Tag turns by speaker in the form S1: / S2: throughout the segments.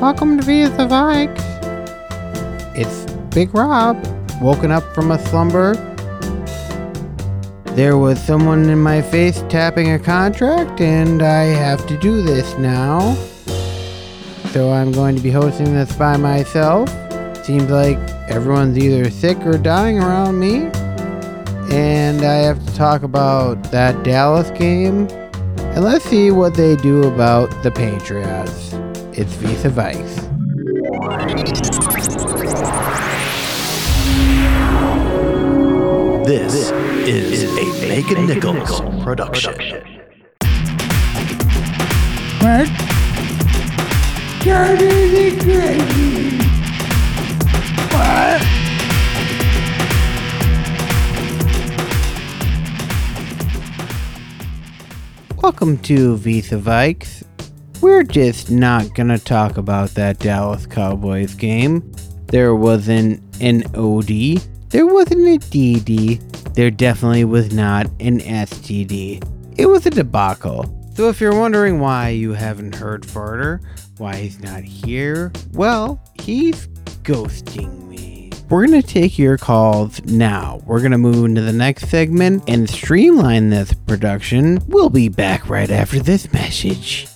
S1: Welcome to Via the Vikes. It's Big Rob, woken up from a slumber. There was someone in my face tapping a contract, and I have to do this now. So I'm going to be hosting this by myself. Seems like everyone's either sick or dying around me. And I have to talk about that Dallas game. And let's see what they do about the Patriots. It's Vis-à-Vikes.
S2: This, is, a Megan Nichols, production.
S1: What? That is crazy. What? Welcome to Vis-à-Vikes. We're just not gonna talk about that Dallas Cowboys game. There wasn't an OD. There wasn't a DD. There definitely was not an STD. It was a debacle. So if you're wondering why you haven't heard Farter, why he's not here, well, he's ghosting me. We're going to take your calls now. We're going to move into the next segment and streamline this production. We'll be back right after this message.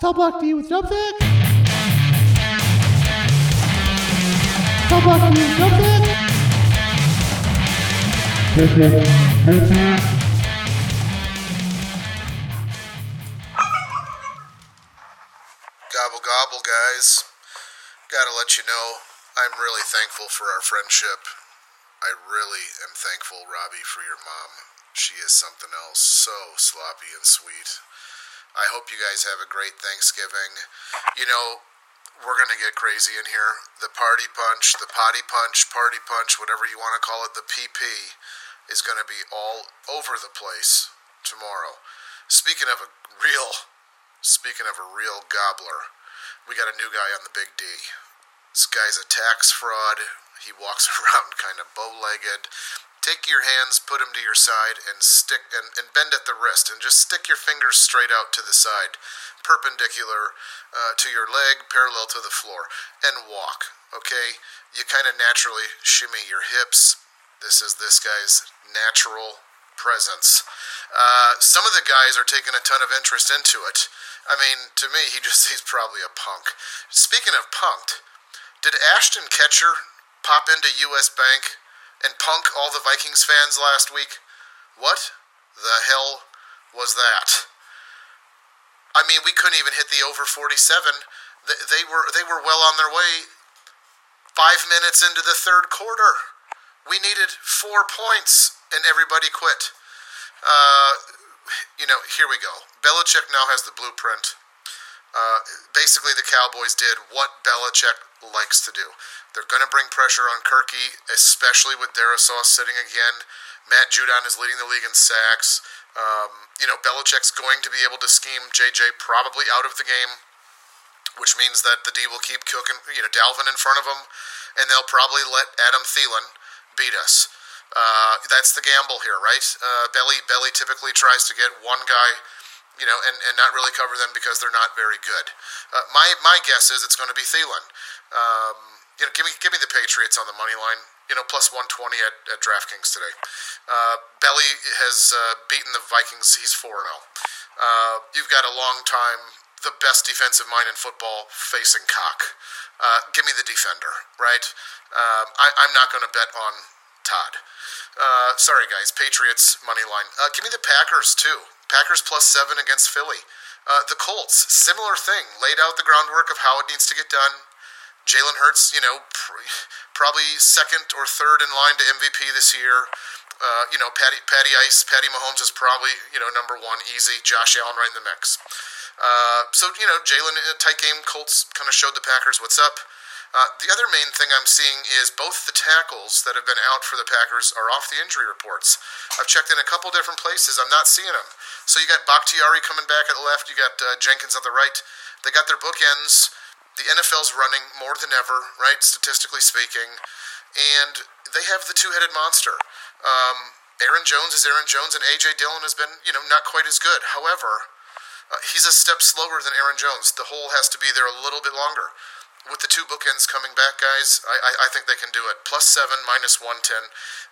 S1: Cell block D with Dubsack. Cell block D with Dubsack.
S3: Gobble gobble, guys. Gotta let you know, I'm really thankful for our friendship. I really am thankful, Robbie, for your mom. She is something else, so sloppy and sweet. I hope you guys have a great Thanksgiving. You know, we're gonna get crazy in here. The party punch, the potty punch, party punch, whatever you want to call it, the PP is gonna be all over the place tomorrow. Speaking of a real Speaking of a real gobbler, we got a new guy on the Big D. This guy's a tax fraud. He walks around kind of bow legged. Take your hands, put them to your side, and stick and, and bend at the wrist, and just stick your fingers straight out to the side, perpendicular uh, to your leg, parallel to the floor, and walk. Okay? You kind of naturally shimmy your hips. This is this guy's natural presence. Uh, some of the guys are taking a ton of interest into it. I mean, to me, he just he's probably a punk. Speaking of punked, did Ashton Kutcher pop into U.S. Bank and punk all the Vikings fans last week? What the hell was that? I mean, we couldn't even hit the over 47. They were they were well on their way. Five minutes into the third quarter, we needed four points, and everybody quit. Uh, you know, here we go. Belichick now has the blueprint. Uh, basically, the Cowboys did what Belichick likes to do. They're going to bring pressure on Kirky, especially with Darrisaw sitting again. Matt Judon is leading the league in sacks. Um, you know, Belichick's going to be able to scheme JJ probably out of the game, which means that the D will keep cooking, you know, Dalvin in front of him, and they'll probably let Adam Thielen beat us. Uh, that's the gamble here, right? Uh, Belly Belly typically tries to get one guy, you know, and, and not really cover them because they're not very good. Uh, my my guess is it's going to be Thielen. Um, you know, give me give me the Patriots on the money line. You know, plus 120 at, at DraftKings today. Uh, Belly has uh, beaten the Vikings. He's 4 0. Uh, you've got a long time, the best defensive mind in football facing cock. give me the defender, right? Um, I, I'm not going to bet on Todd. Uh, sorry, guys. Patriots money line. Uh, give me the Packers too. Packers plus seven against Philly. Uh, the Colts, similar thing. Laid out the groundwork of how it needs to get done. Jalen Hurts, you know, pr- probably second or third in line to MVP this year. Uh, you know, Patty, Patty Ice, Patty Mahomes is probably you know number one, easy. Josh Allen right in the mix. Uh, so you know, Jalen tight game. Colts kind of showed the Packers what's up. Uh, the other main thing I'm seeing is both the tackles that have been out for the Packers are off the injury reports. I've checked in a couple different places. I'm not seeing them. So you got Bakhtiari coming back at the left. You got uh, Jenkins at the right. They got their bookends. The NFL's running more than ever, right? Statistically speaking, and they have the two-headed monster. Um, Aaron Jones is Aaron Jones, and AJ Dillon has been, you know, not quite as good. However, Uh, he's a step slower than Aaron Jones. The hole has to be there a little bit longer. With the two bookends coming back, guys, I, I, I think they can do it. Plus seven, minus 110.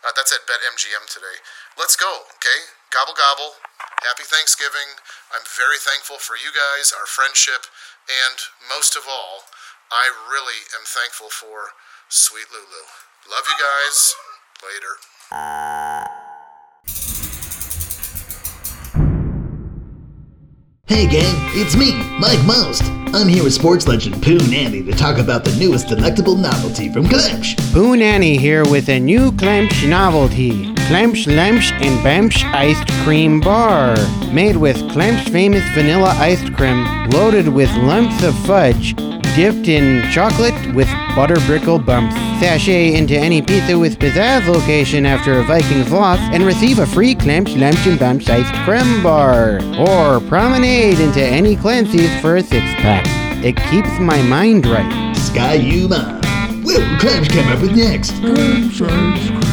S3: Uh, that's at BetMGM today. Let's go, okay? Gobble, gobble. Happy Thanksgiving. I'm very thankful for you guys, our friendship, and most of all, I really am thankful for Sweet Lulu. Love you guys. Later.
S4: Hey gang, it's me, Mike Most. I'm here with sports legend Pooh Nanny to talk about the newest delectable novelty from Clemsh.
S1: Pooh Nanny here with a new Clemsh novelty. Clemsh Lemsh and Bamsh iced cream bar. Made with Clemsh famous vanilla iced cream, loaded with lumps of fudge, dipped in chocolate with butter brickle bumps. Sashay into any pizza with pizzazz location after a Vikings loss and receive a free Clemsh Lemsh and Bamsh iced cream bar. Or promenade into any Clancy's for a six pack. It keeps my mind right.
S4: Sky you mom. What will Clemsh come up with next?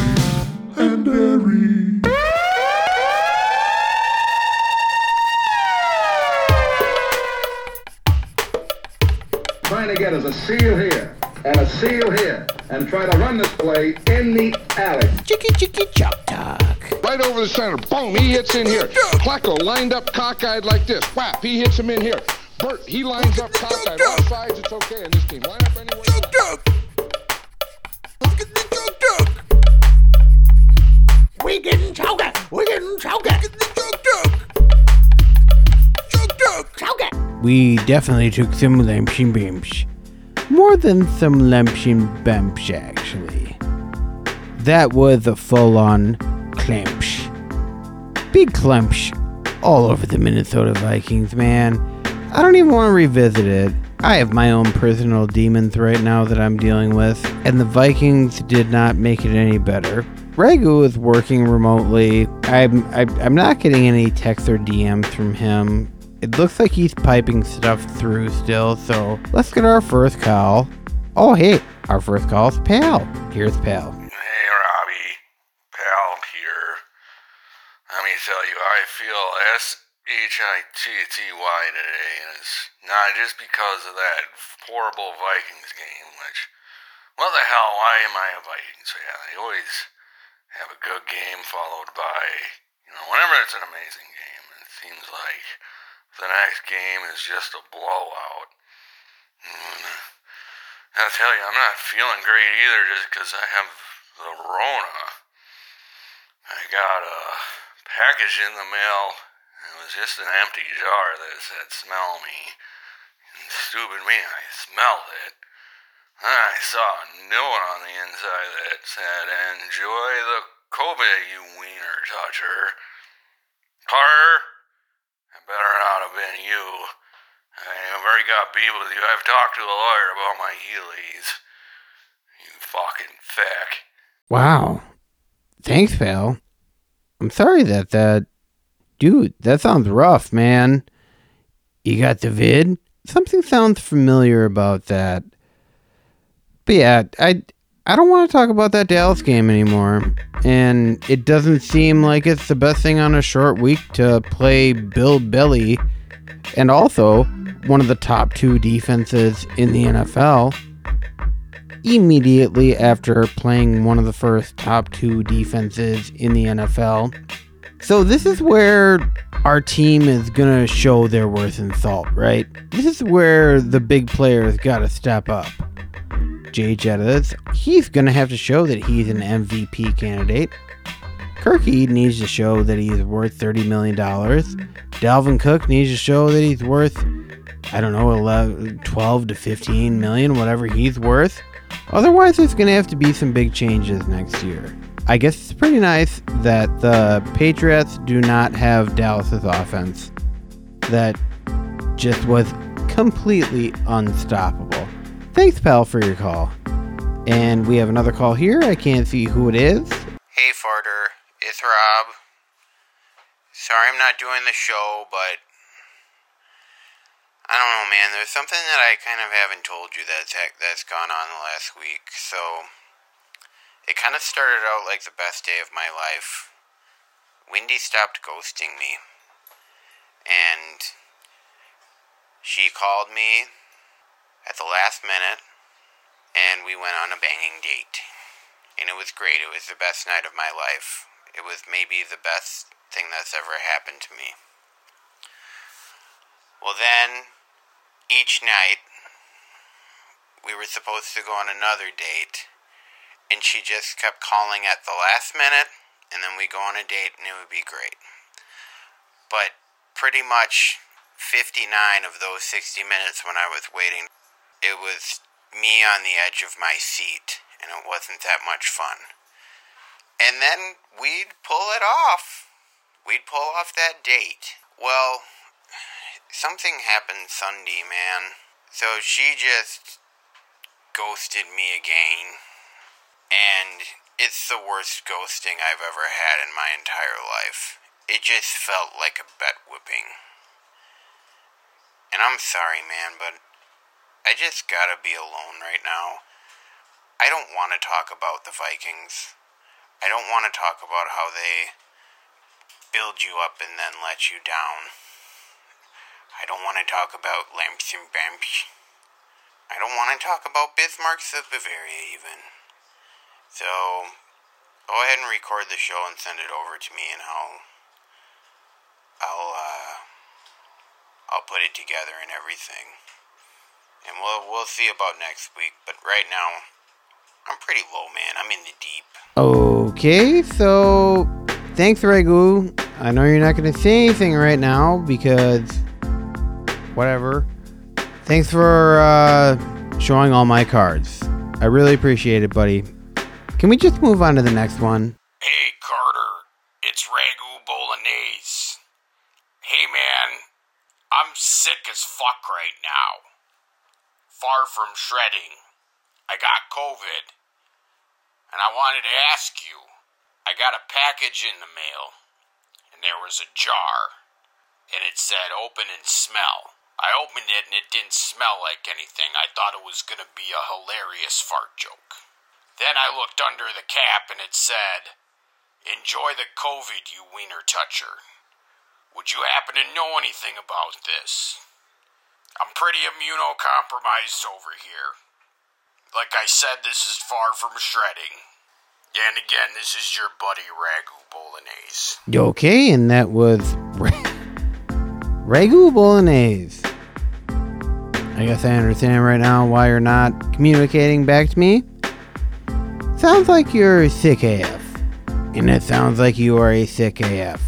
S5: Trying to get us a seal here and a seal here and try to run this play in the alley.
S1: Chicky chicky chop talk.
S6: right over the center. Boom, he hits in here. Placco lined up cockeyed like this. Whap, he hits him in here. Bert, he lines up cockeyed. All sides, it's okay in this team. Line up anywhere you want.
S7: We getting choker. We getting choker. Choker.
S1: We definitely took some of Lampshin Bimsh. More than some Lampshin Bamsh, actually. That was a full on Clamsh. Big Clamsh all over the Minnesota Vikings, man. I don't even want to revisit it. I have my own personal demons right now that I'm dealing with, and the Vikings did not make it any better. Ragu is working remotely. I'm I, I'm not getting any texts or DMs from him. It looks like he's piping stuff through still, so let's get our first call. Oh hey, our first call is Pal. Here's Pal.
S8: Hey, Robbie. Pal here. Let me tell you, I feel S-H-I-T-T-Y today, and it's not just because of that horrible Vikings game, which, what the hell, why am I a Vikings fan? They always have a good game followed by, you know, whenever it's an amazing game, it seems like the next game is just a blowout. And, I tell you, I'm not feeling great either just because I have the Rona. I got a package in the mail. It was just an empty jar that said, smell me. And stupid me, I smelled it. I saw a one on the inside that said, enjoy the Kobe, you wiener toucher. Carter, better not have been you. I've already got beef with you. I've talked to a lawyer about my Heelys. You fucking feck.
S1: Wow. Thanks, pal. I'm sorry that that. Dude, that sounds rough, man. You got the vid? Something sounds familiar about that. But yeah, I I don't want to talk about that Dallas game anymore. And it doesn't seem like it's the best thing on a short week to play Bill Belly and also one of the top two defenses in the NFL immediately after playing one of the first top two defenses in the NFL. So, this is where our team is going to show their worth in salt, right? This is where the big players got to step up. Jay Jettas, he's going to have to show that he's an MVP candidate. Kirky needs to show that he's worth $30 million. Dalvin Cook needs to show that he's worth, I don't know, 11, 12 to 15 million, whatever he's worth. Otherwise, there's going to have to be some big changes next year. I guess it's pretty nice that the Patriots do not have Dallas's offense that just was completely unstoppable. Thanks, pal, for your call. And we have another call here. I can't see who it is.
S9: Hey, Farter. It's Rob. Sorry I'm not doing the show, but I don't know, man. There's something that I kind of haven't told you that's that's gone on the last week. So it kind of started out like the best day of my life. Wendy stopped ghosting me, and She called me at the last minute, and we went on a banging date. And it was great. It was the best night of my life. It was maybe the best thing that's ever happened to me. Well, then, each night, we were supposed to go on another date, and she just kept calling at the last minute, and then we go on a date, and it would be great. But pretty much 59 of those 60 minutes when I was waiting, it was me on the edge of my seat, and it wasn't that much fun. And then we'd pull it off. We'd pull off that date. Well, something happened Sunday, man. So she just ghosted me again. And it's the worst ghosting I've ever had in my entire life. It just felt like a bet whipping. And I'm sorry, man, but I just gotta be alone right now. I don't want to talk about the Vikings. I don't want to talk about how they build you up and then let you down. I don't want to talk about lamps and bamps. I don't want to talk about Bismarcks of Bavaria even. So, go ahead and record the show and send it over to me and I'll I'll uh I'll put it together and everything. And we'll we'll see about next week, but right now I'm pretty low, man. I'm in the deep.
S1: Okay, so thanks, Ragu. I know you're not going to say anything right now because whatever. Thanks for uh, showing all my cards. I really appreciate it, buddy. Can we just move on to the next one?
S8: Hey, Carter. It's Ragu Bolognese. Hey, man. I'm sick as fuck right now. Far from shredding. I got COVID. And I wanted to ask you I got a package in the mail, and there was a jar, and it said open and smell. I opened it, and it didn't smell like anything. I thought it was going to be a hilarious fart joke. Then I looked under the cap, and it said, Enjoy the COVID, you wiener toucher. Would you happen to know anything about this? I'm pretty immunocompromised over here. Like I said, this is far from shredding. And again, this is your buddy Ragu Bolognese.
S1: Okay, and that was Ragu Bolognese. I guess I understand right now why you're not communicating back to me. Sounds like you're sick AF. And it sounds like you are a sick AF.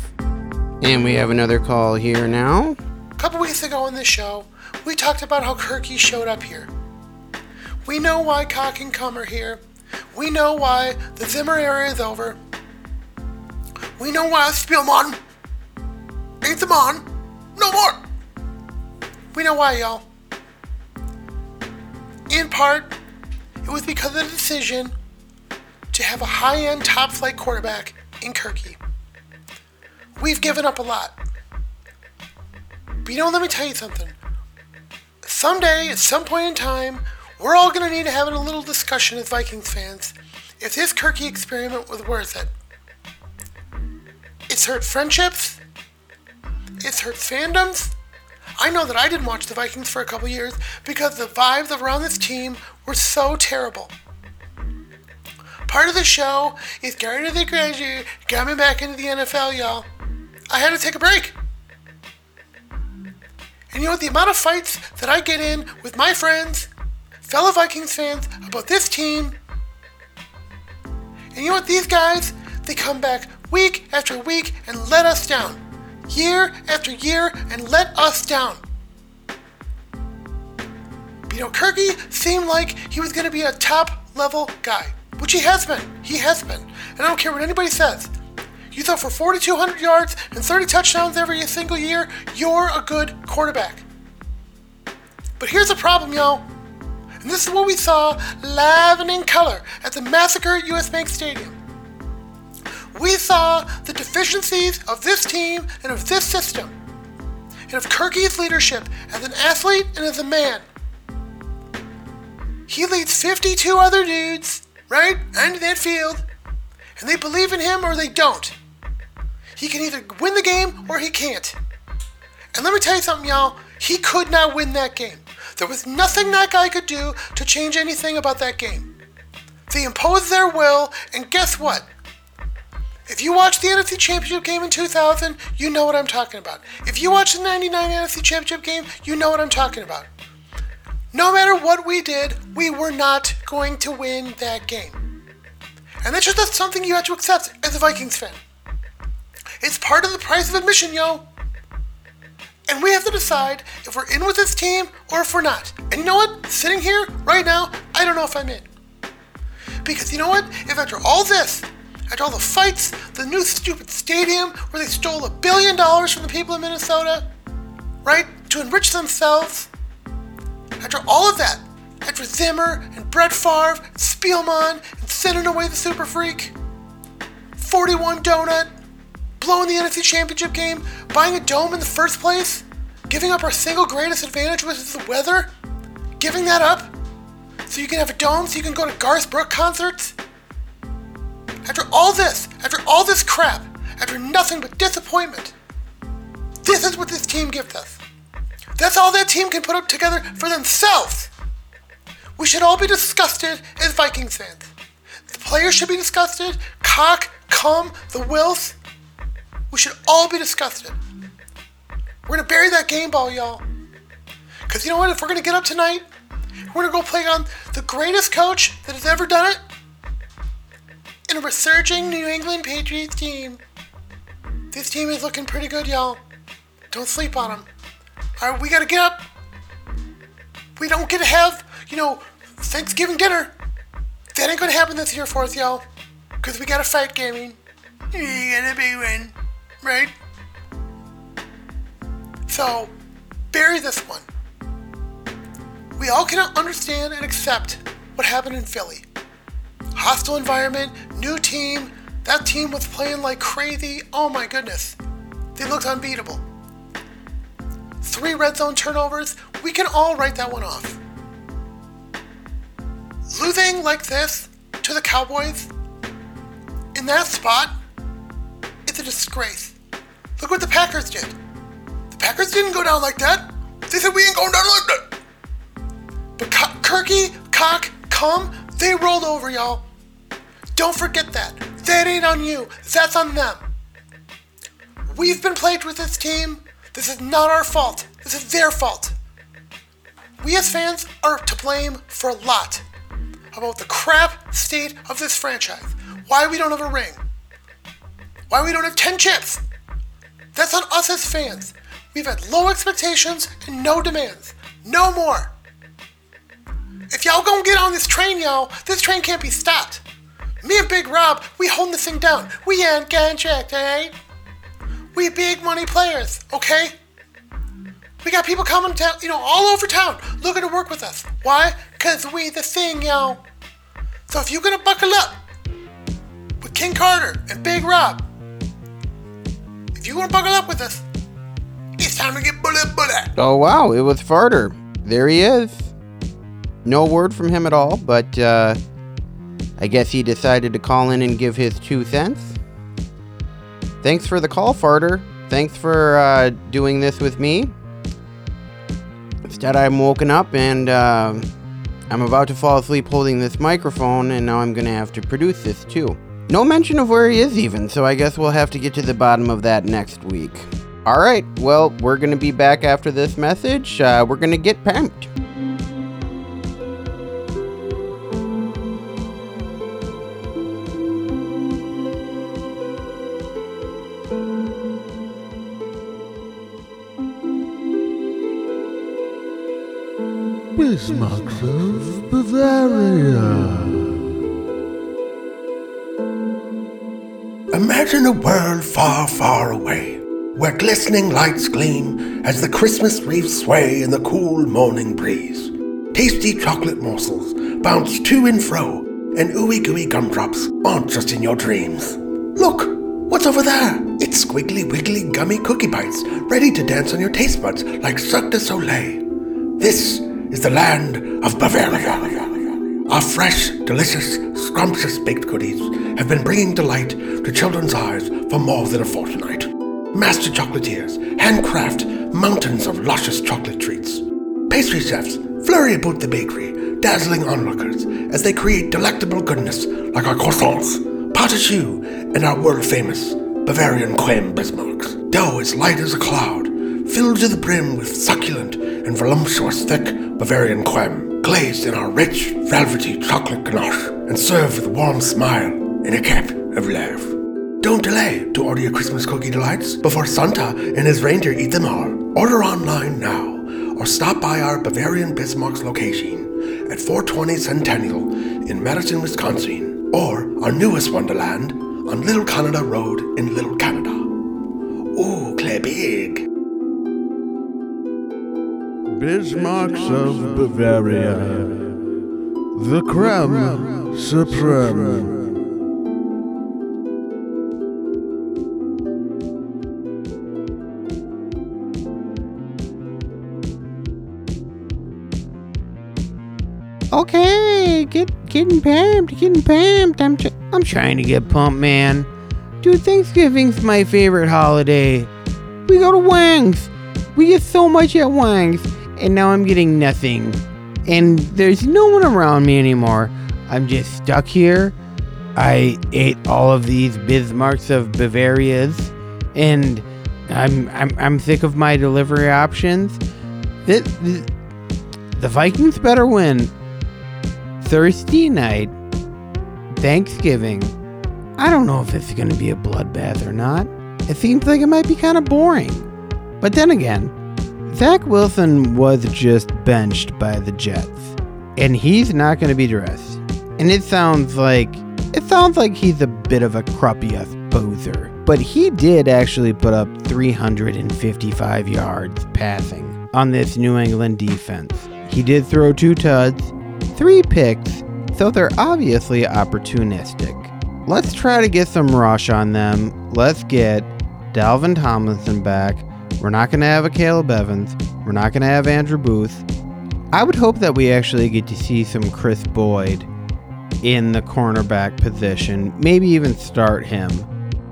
S1: And we have another call here now.
S10: Couple weeks ago on this show, we talked about how Kirky showed up here. We know why Cock and Cum are here. We know why the Zimmer era is over. We know why Spielman ain't the man no more. We know why, y'all. In part, it was because of the decision to have a high end top flight quarterback in Kirky. We've given up a lot. But you know, let me tell you something. Someday, at some point in time, we're all going to need to have a little discussion as Vikings fans if this Kirky experiment was worth it. It's hurt friendships. It's hurt fandoms. I know that I didn't watch the Vikings for a couple years because the vibes around this team were so terrible. Part of the show is Gary the graduate me back into the NFL, y'all. I had to take a break. And you know? The amount of fights that I get in with my friends, fellow Vikings fans, about this team. And you know what? These guys, they come back week after week and let us down. Year after year and let us down. You know, Kirky seemed like he was going to be a top level guy, which he has been. He has been. And I don't care what anybody says. You throw for 4,200 yards and 30 touchdowns every single year, you're a good quarterback. But here's the problem, y'all. And this is what we saw live and in color at the massacre at US Bank Stadium. We saw the deficiencies of this team and of this system, and of Kirky's leadership as an athlete and as a man. He leads 52 other dudes, right, onto that field, and they believe in him or they don't. He can either win the game or he can't. And let me tell you something, y'all. He could not win that game. There was nothing that guy could do to change anything about that game. They imposed their will, and guess what? If you watched the NFC Championship game in 2000, you know what I'm talking about. If you watched the 99 NFC Championship game, you know what I'm talking about. No matter what we did, we were not going to win that game. And that's just not something you have to accept as a Vikings fan. It's part of the price of admission, yo. And we have to decide if we're in with this team or if we're not. And you know what? Sitting here right now, I don't know if I'm in. Because you know what? If after all this, after all the fights, the new stupid stadium where they stole a billion dollars from the people of Minnesota, right, to enrich themselves, after all of that, after Zimmer and Brett Favre and Spielman and sending away the Super Freak, 41 Donut, blowing the NFC Championship game, buying a dome in the first place, giving up our single greatest advantage, which is the weather, giving that up so you can have a dome so you can go to Garth Brooks concerts. After all this, after all this crap, after nothing but disappointment, this is what this team gives us. That's all that team can put up together for themselves. We should all be disgusted as Vikings fans. The players should be disgusted. Cock, Cum, the Wills. We should all be disgusted. We're gonna bury that game ball, y'all. Cause you know what? If we're gonna get up tonight, we're gonna go play on the greatest coach that has ever done it in a resurging New England Patriots team. This team is looking pretty good, y'all. Don't sleep on them. All right, we gotta get up. We don't get to have, you know, Thanksgiving dinner. That ain't gonna happen this year for us, y'all. Cause we gotta fight gaming. You gotta be win, right? So, bury this one. We all cannot understand and accept what happened in Philly. Hostile environment, new team. That team was playing like crazy. Oh my goodness. They looked unbeatable. Three red zone turnovers. We can all write that one off. Losing like this to the Cowboys in that spot is a disgrace. Look what the Packers did. The Packers didn't go down like that. They said we ain't going down like that. But Co- Kirky, Cock, Cum, they rolled over, y'all. Don't forget that. That ain't on you. That's on them. We've been plagued with this team. This is not our fault. This is their fault. We as fans are to blame for a lot about the crap state of this franchise. Why we don't have a ring. Why we don't have 10 chips. That's on us as fans. We've had low expectations and no demands. No more. If y'all gonna get on this train, y'all, this train can't be stopped. Me and Big Rob, we holding this thing down. We ain't contract, alright? Eh? We big money players, okay? We got people coming down, you know, all over town looking to work with us. Why? Cause we the thing, y'all. So if you're gonna buckle up with King Carter and Big Rob, if you wanna buckle up with us, it's time to get bullet bullet.
S1: Oh wow, it was Farter. There he is. No word from him at all, but uh, I guess he decided to call in and give his two cents. Thanks for the call, Farter. Thanks for uh, doing this with me. Instead, I'm woken up and uh, I'm about to fall asleep holding this microphone, and now I'm gonna have to produce this too. No mention of where he is, even, so I guess we'll have to get to the bottom of that next week. Alright, well, we're gonna be back after this message. Uh, we're gonna get pumped.
S11: Bismarck of Bavaria.
S12: Imagine a world far, far away, where glistening lights gleam as the Christmas wreaths sway in the cool morning breeze. Tasty chocolate morsels bounce to and fro, and ooey gooey gumdrops aren't just in your dreams. Look, what's over there? It's squiggly wiggly gummy cookie bites, ready to dance on your taste buds like Cirque du Soleil. This is the land of Bavaria. Our fresh, delicious, scrumptious baked goodies have been bringing delight to children's eyes for more than a fortnight. master chocolatiers handcraft mountains of luscious chocolate treats. Pastry chefs flurry about the bakery, dazzling onlookers as they create delectable goodness like our croissants, pâte choux, and our world famous Bavarian creme Bismarcks. Dough as light as a cloud, filled to the brim with succulent and voluptuous thick Bavarian creme, glazed in our rich, velvety chocolate ganache, and served with a warm smile in a cap of love. Don't delay to order your Christmas cookie delights before Santa and his reindeer eat them all. Order online now or stop by our Bavarian Bismarck's location at 420 Centennial in Madison, Wisconsin, or our newest wonderland on Little Canada Road in Little Canada. Ooh, Clay Big.
S11: Bismarcks of Bavaria. The creme supreme.
S1: Okay, get getting pumped, getting pumped. I'm tr- I'm trying to get pumped, man. Dude, Thanksgiving's my favorite holiday. We go to Wang's. We get so much at Wang's, and now I'm getting nothing. And there's no one around me anymore. I'm just stuck here. I ate all of these Bismarcks of Bavaria's, and I'm I'm I'm sick of my delivery options. This, the Vikings better win. Thursday night, Thanksgiving. I don't know if it's going to be a bloodbath or not. It seems like it might be kind of boring. But then again, Zach Wilson was just benched by the Jets, and he's not going to be dressed. And it sounds like it sounds like he's a bit of a cruppiest poser. But he did actually put up 355 yards passing on this New England defense. He did throw two tuds, three picks, so they're obviously opportunistic. Let's try to get some rush on them. Let's get Dalvin Tomlinson back. We're not going to have Akayleb Evans. We're not going to have Andrew Booth. I would hope that we actually get to see some Kris Boyd in the cornerback position, maybe even start him,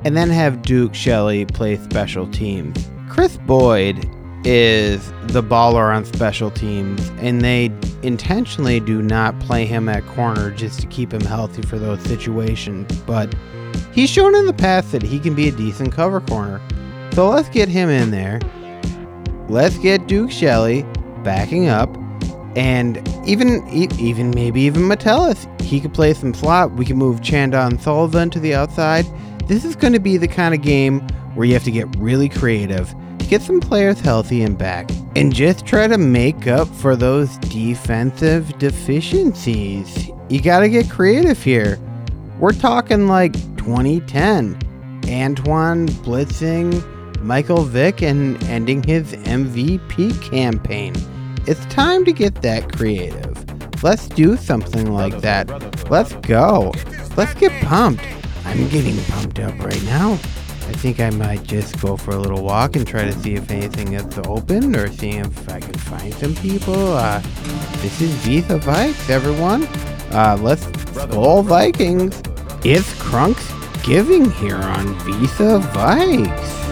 S1: and then have Duke Shelley play special teams. Kris Boyd is the baller on special teams, and they intentionally do not play him at corner just to keep him healthy for those situations. But he's shown in the past that he can be a decent cover corner. So let's get him in there. Let's get Duke Shelley backing up, and even even maybe even Metellus. He could play some slot. We can move Chandon Sullivan to the outside. This is going to be the kind of game where you have to get really creative get some players healthy and back, and just try to make up for those defensive deficiencies. You gotta get creative here. We're talking like 2010. Antoine blitzing Michael Vick and ending his MVP campaign. It's time to get that creative. Let's do something like that. Let's go. Let's get pumped. I'm getting pumped up right now. I think I might just go for a little walk and try to see if anything is open or see if I can find some people. Uh, this is Vis-à-Vikes, everyone. Uh, let's go Vikings. It's Crunk's Giving here on Visa Vikes.